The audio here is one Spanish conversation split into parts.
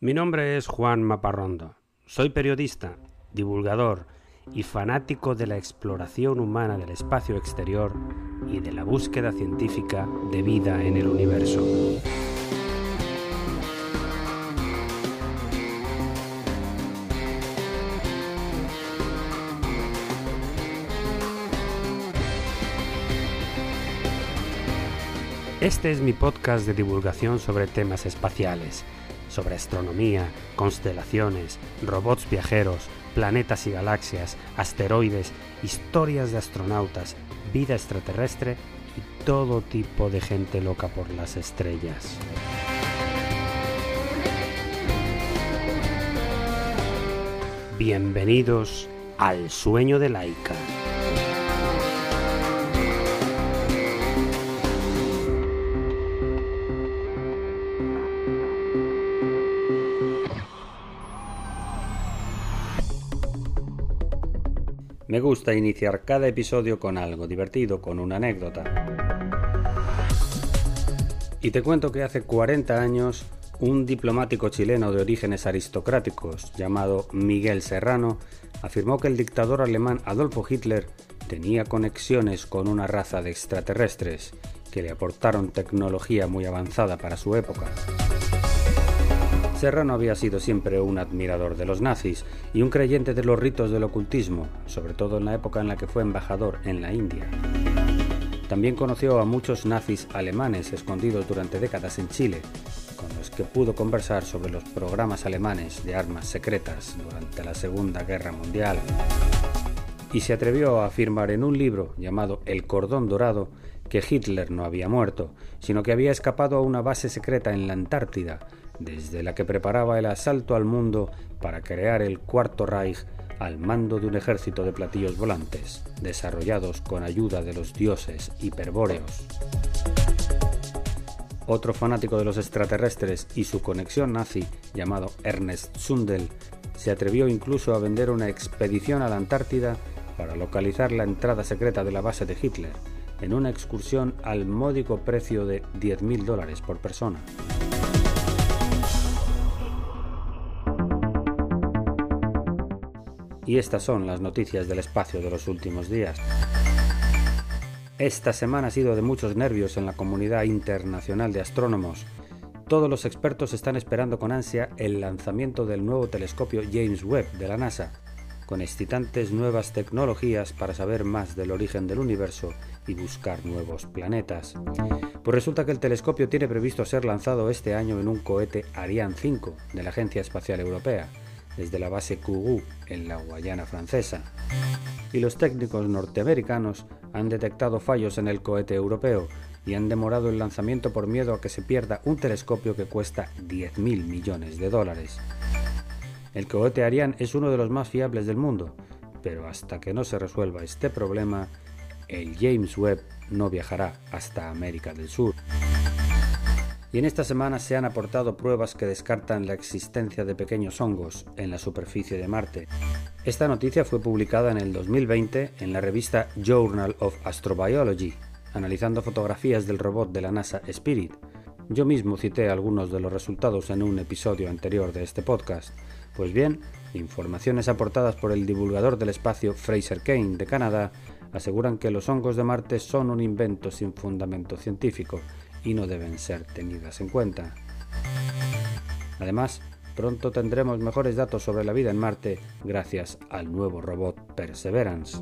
Mi nombre es Juan Maparrondo. Soy periodista, divulgador y fanático de la exploración humana del espacio exterior y de la búsqueda científica de vida en el universo. Este es mi podcast de divulgación sobre temas espaciales, sobre astronomía, constelaciones, robots viajeros, planetas y galaxias, asteroides, historias de astronautas, vida extraterrestre y todo tipo de gente loca por las estrellas. Bienvenidos al sueño de Laika. Me gusta iniciar cada episodio con algo divertido, con una anécdota. Y te cuento que hace 40 años un diplomático chileno de orígenes aristocráticos llamado Miguel Serrano afirmó que el dictador alemán Adolfo Hitler tenía conexiones con una raza de extraterrestres que le aportaron tecnología muy avanzada para su época. Serrano había sido siempre un admirador de los nazis y un creyente de los ritos del ocultismo, sobre todo en la época en la que fue embajador en la India. También conoció a muchos nazis alemanes escondidos durante décadas en Chile, con los que pudo conversar sobre los programas alemanes de armas secretas durante la Segunda Guerra Mundial. Y se atrevió a afirmar en un libro llamado El Cordón Dorado que Hitler no había muerto, sino que había escapado a una base secreta en la Antártida, desde la que preparaba el asalto al mundo para crear el Cuarto Reich al mando de un ejército de platillos volantes, desarrollados con ayuda de los dioses hiperbóreos. Otro fanático de los extraterrestres y su conexión nazi, llamado Ernest Sundel, se atrevió incluso a vender una expedición a la Antártida para localizar la entrada secreta de la base de Hitler, en una excursión al módico precio de 10.000 dólares por persona. Y estas son las noticias del espacio de los últimos días. Esta semana ha sido de muchos nervios en la comunidad internacional de astrónomos. Todos los expertos están esperando con ansia el lanzamiento del nuevo telescopio James Webb de la NASA, con excitantes nuevas tecnologías para saber más del origen del universo y buscar nuevos planetas. Pues resulta que el telescopio tiene previsto ser lanzado este año en un cohete Ariane 5 de la Agencia Espacial Europea desde la base Kourou en la Guayana francesa. Y los técnicos norteamericanos han detectado fallos en el cohete europeo y han demorado el lanzamiento por miedo a que se pierda un telescopio que cuesta 10.000 millones de dólares. El cohete Ariane es uno de los más fiables del mundo, pero hasta que no se resuelva este problema, el James Webb no viajará hasta América del Sur y en esta semana se han aportado pruebas que descartan la existencia de pequeños hongos en la superficie de Marte. Esta noticia fue publicada en el 2020 en la revista Journal of Astrobiology, analizando fotografías del robot de la NASA Spirit. Yo mismo cité algunos de los resultados en un episodio anterior de este podcast. Pues bien, informaciones aportadas por el divulgador del espacio Fraser Kane de Canadá aseguran que los hongos de Marte son un invento sin fundamento científico y no deben ser tenidas en cuenta. Además, pronto tendremos mejores datos sobre la vida en Marte gracias al nuevo robot Perseverance.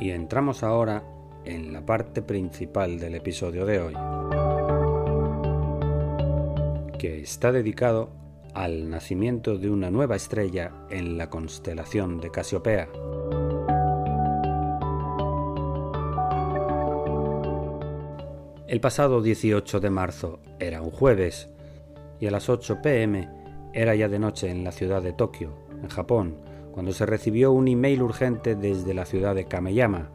Y entramos ahora en la parte principal del episodio de hoy, que está dedicado al nacimiento de una nueva estrella en la constelación de Casiopea. El pasado 18 de marzo era un jueves y a las 8 pm era ya de noche en la ciudad de Tokio, en Japón, cuando se recibió un email urgente desde la ciudad de Kameyama,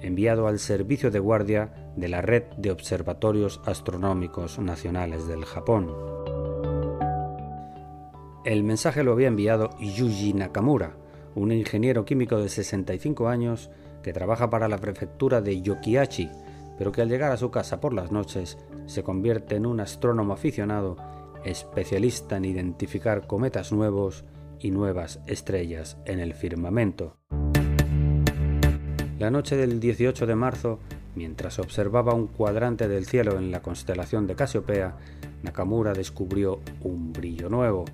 enviado al servicio de guardia de la Red de Observatorios Astronómicos Nacionales del Japón. El mensaje lo había enviado Yuji Nakamura, un ingeniero químico de 65 años que trabaja para la prefectura de Yokiachi, pero que al llegar a su casa por las noches se convierte en un astrónomo aficionado, especialista en identificar cometas nuevos y nuevas estrellas en el firmamento. La noche del 18 de marzo, mientras observaba un cuadrante del cielo en la constelación de Casiopea, Nakamura descubrió un brillo nuevo,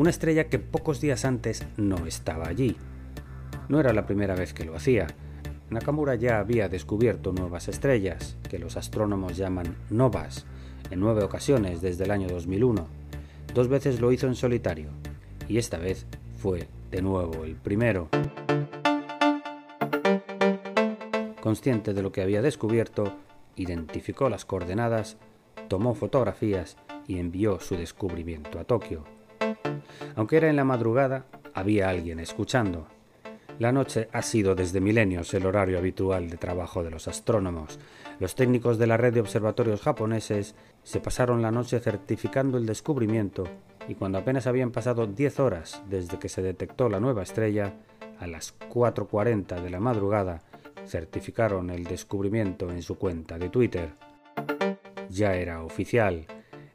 una estrella que pocos días antes no estaba allí. No era la primera vez que lo hacía. Nakamura ya había descubierto nuevas estrellas, que los astrónomos llaman novas, en nueve ocasiones desde el año 2001. Dos veces lo hizo en solitario, y esta vez fue de nuevo el primero. Consciente de lo que había descubierto, identificó las coordenadas, tomó fotografías y envió su descubrimiento a Tokio. Aunque era en la madrugada, había alguien escuchando. La noche ha sido desde milenios el horario habitual de trabajo de los astrónomos. Los técnicos de la red de observatorios japoneses se pasaron la noche certificando el descubrimiento y cuando apenas habían pasado 10 horas desde que se detectó la nueva estrella, a las 4.40 de la madrugada, certificaron el descubrimiento en su cuenta de Twitter. Ya era oficial.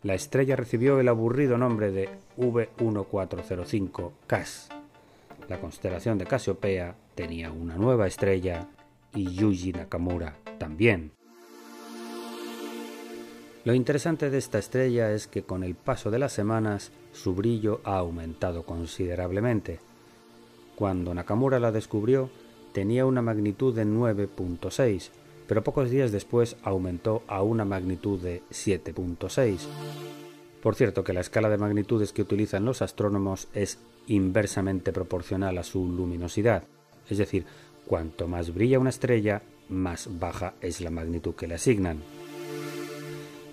La estrella recibió el aburrido nombre de V1405 CAS. La constelación de Casiopea tenía una nueva estrella y Yuji Nakamura también. Lo interesante de esta estrella es que con el paso de las semanas su brillo ha aumentado considerablemente. Cuando Nakamura la descubrió, tenía una magnitud de 9.6, pero pocos días después aumentó a una magnitud de 7.6. Por cierto que la escala de magnitudes que utilizan los astrónomos es inversamente proporcional a su luminosidad, es decir, cuanto más brilla una estrella, más baja es la magnitud que le asignan.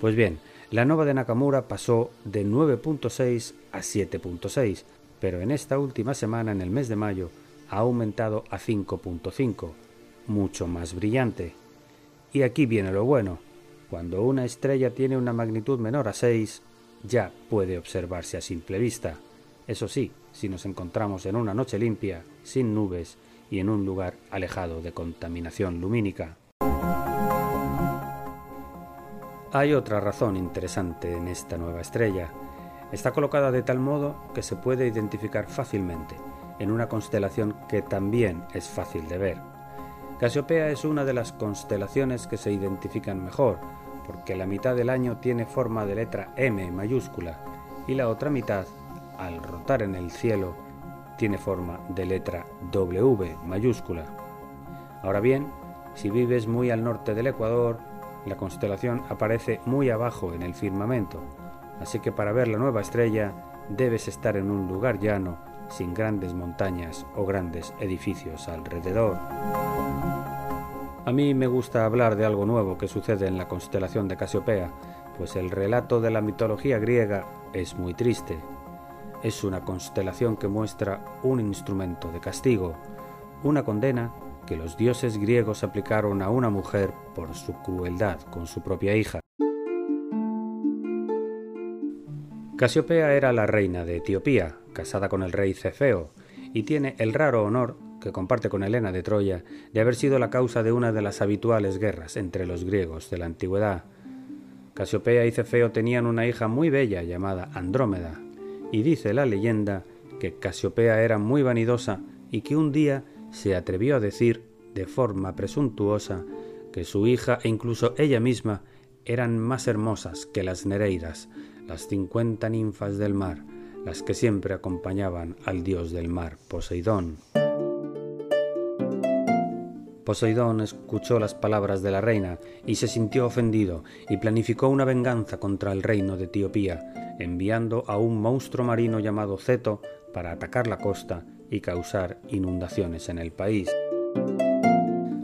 Pues bien, la nova de Nakamura pasó de 9.6 a 7.6, pero en esta última semana, en el mes de mayo, ha aumentado a 5.5, mucho más brillante. Y aquí viene lo bueno. Cuando una estrella tiene una magnitud menor a 6, ya puede observarse a simple vista. Eso sí, si nos encontramos en una noche limpia, sin nubes y en un lugar alejado de contaminación lumínica. Hay otra razón interesante en esta nueva estrella. Está colocada de tal modo que se puede identificar fácilmente en una constelación que también es fácil de ver. Casiopea es una de las constelaciones que se identifican mejor, porque la mitad del año tiene forma de letra M mayúscula y la otra mitad, al rotar en el cielo, tiene forma de letra W mayúscula. Ahora bien, si vives muy al norte del Ecuador, la constelación aparece muy abajo en el firmamento, así que para ver la nueva estrella debes estar en un lugar llano sin grandes montañas o grandes edificios alrededor. A mí me gusta hablar de algo nuevo que sucede en la constelación de Casiopea, pues el relato de la mitología griega es muy triste. Es una constelación que muestra un instrumento de castigo, una condena que los dioses griegos aplicaron a una mujer por su crueldad con su propia hija. Casiopea era la reina de Etiopía, casada con el rey Cefeo, y tiene el raro honor, que comparte con Helena de Troya, de haber sido la causa de una de las habituales guerras entre los griegos de la antigüedad. Casiopea y Cefeo tenían una hija muy bella llamada Andrómeda, y dice la leyenda que Casiopea era muy vanidosa y que un día se atrevió a decir, de forma presuntuosa, que su hija e incluso ella misma eran más hermosas que las Nereidas, las cincuenta ninfas del mar, las que siempre acompañaban al dios del mar, Poseidón. Poseidón escuchó las palabras de la reina y se sintió ofendido y planificó una venganza contra el reino de Etiopía, enviando a un monstruo marino llamado Ceto para atacar la costa y causar inundaciones en el país.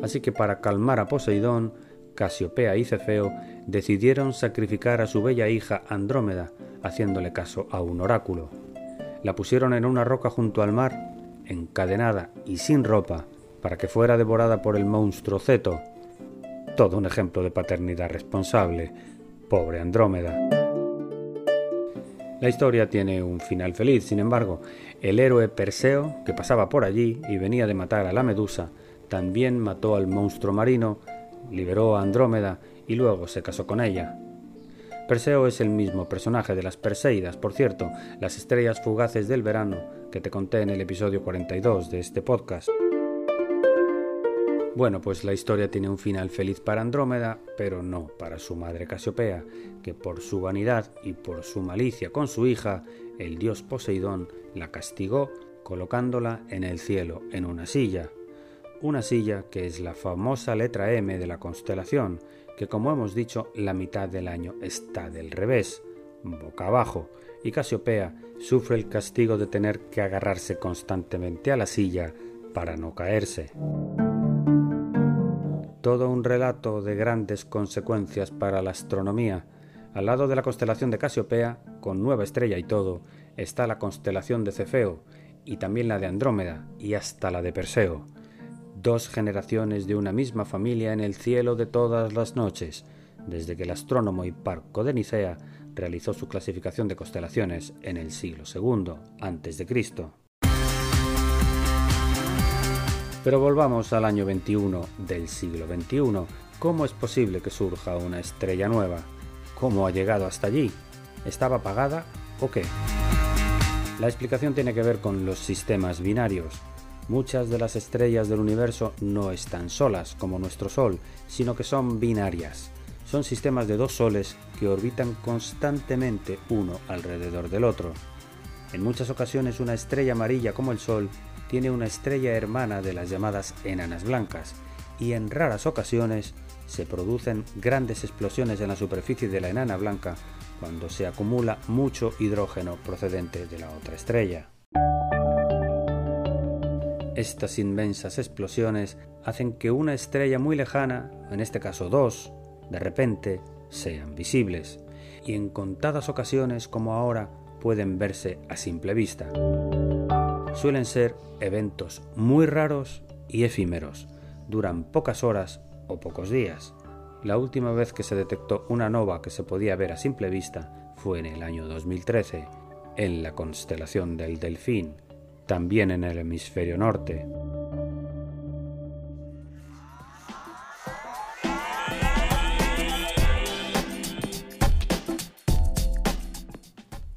Así que para calmar a Poseidón, Casiopea y Cefeo decidieron sacrificar a su bella hija Andrómeda, haciéndole caso a un oráculo. La pusieron en una roca junto al mar, encadenada y sin ropa, para que fuera devorada por el monstruo Ceto. Todo un ejemplo de paternidad responsable. Pobre Andrómeda. La historia tiene un final feliz, sin embargo, el héroe Perseo, que pasaba por allí y venía de matar a la Medusa, también mató al monstruo marino, liberó a Andrómeda y luego se casó con ella. Perseo es el mismo personaje de las Perseidas, por cierto, las estrellas fugaces del verano que te conté en el episodio 42 de este podcast. Bueno, pues la historia tiene un final feliz para Andrómeda, pero no para su madre Casiopea, que por su vanidad y por su malicia con su hija, el dios Poseidón la castigó colocándola en el cielo, en una silla. Una silla que es la famosa letra M de la constelación, que como hemos dicho, la mitad del año está del revés, boca abajo, y Casiopea sufre el castigo de tener que agarrarse constantemente a la silla para no caerse todo un relato de grandes consecuencias para la astronomía. Al lado de la constelación de Casiopea, con nueva estrella y todo, está la constelación de Cefeo, y también la de Andrómeda, y hasta la de Perseo. Dos generaciones de una misma familia en el cielo de todas las noches, desde que el astrónomo y parco de Nicea realizó su clasificación de constelaciones en el siglo II a.C. Pero volvamos al año 21 del siglo XXI. ¿Cómo es posible que surja una estrella nueva? ¿Cómo ha llegado hasta allí? ¿Estaba apagada o qué? La explicación tiene que ver con los sistemas binarios. Muchas de las estrellas del universo no están solas, como nuestro Sol, sino que son binarias. Son sistemas de dos soles que orbitan constantemente uno alrededor del otro. En muchas ocasiones una estrella amarilla como el Sol tiene una estrella hermana de las llamadas enanas blancas y en raras ocasiones se producen grandes explosiones en la superficie de la enana blanca cuando se acumula mucho hidrógeno procedente de la otra estrella. Estas inmensas explosiones hacen que una estrella muy lejana, en este caso dos, de repente sean visibles, y en contadas ocasiones como ahora pueden verse a simple vista. Suelen ser eventos muy raros y efímeros, duran pocas horas o pocos días. La última vez que se detectó una nova que se podía ver a simple vista fue en el año 2013, en la constelación del Delfín, también en el hemisferio norte.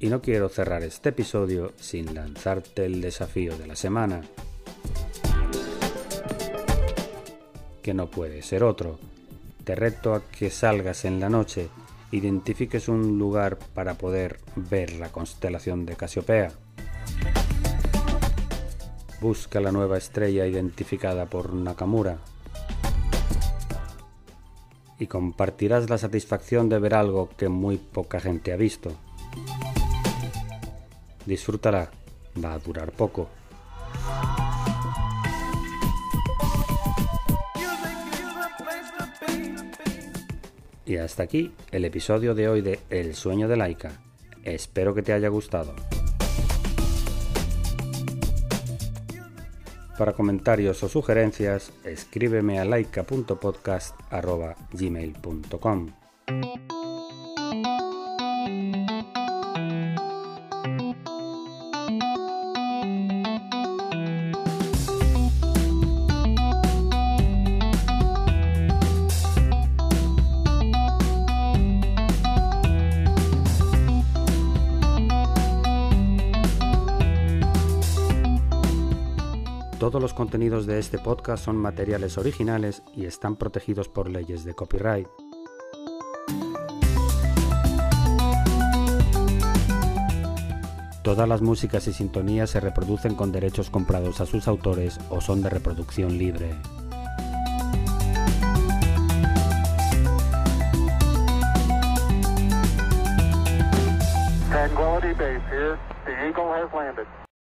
Y no quiero cerrar este episodio sin lanzarte el desafío de la semana, que no puede ser otro. Te reto a que salgas en la noche, identifiques un lugar para poder ver la constelación de Casiopea. Busca la nueva estrella identificada por Nakamura y compartirás la satisfacción de ver algo que muy poca gente ha visto. Disfrútala, va a durar poco. Y hasta aquí el episodio de hoy de El sueño de Laika. Espero que te haya gustado. Para comentarios o sugerencias, escríbeme a laika.podcast.gmail.com. los contenidos de este podcast son materiales originales y están protegidos por leyes de copyright. Todas las músicas y sintonías se reproducen con derechos comprados a sus autores o son de reproducción libre.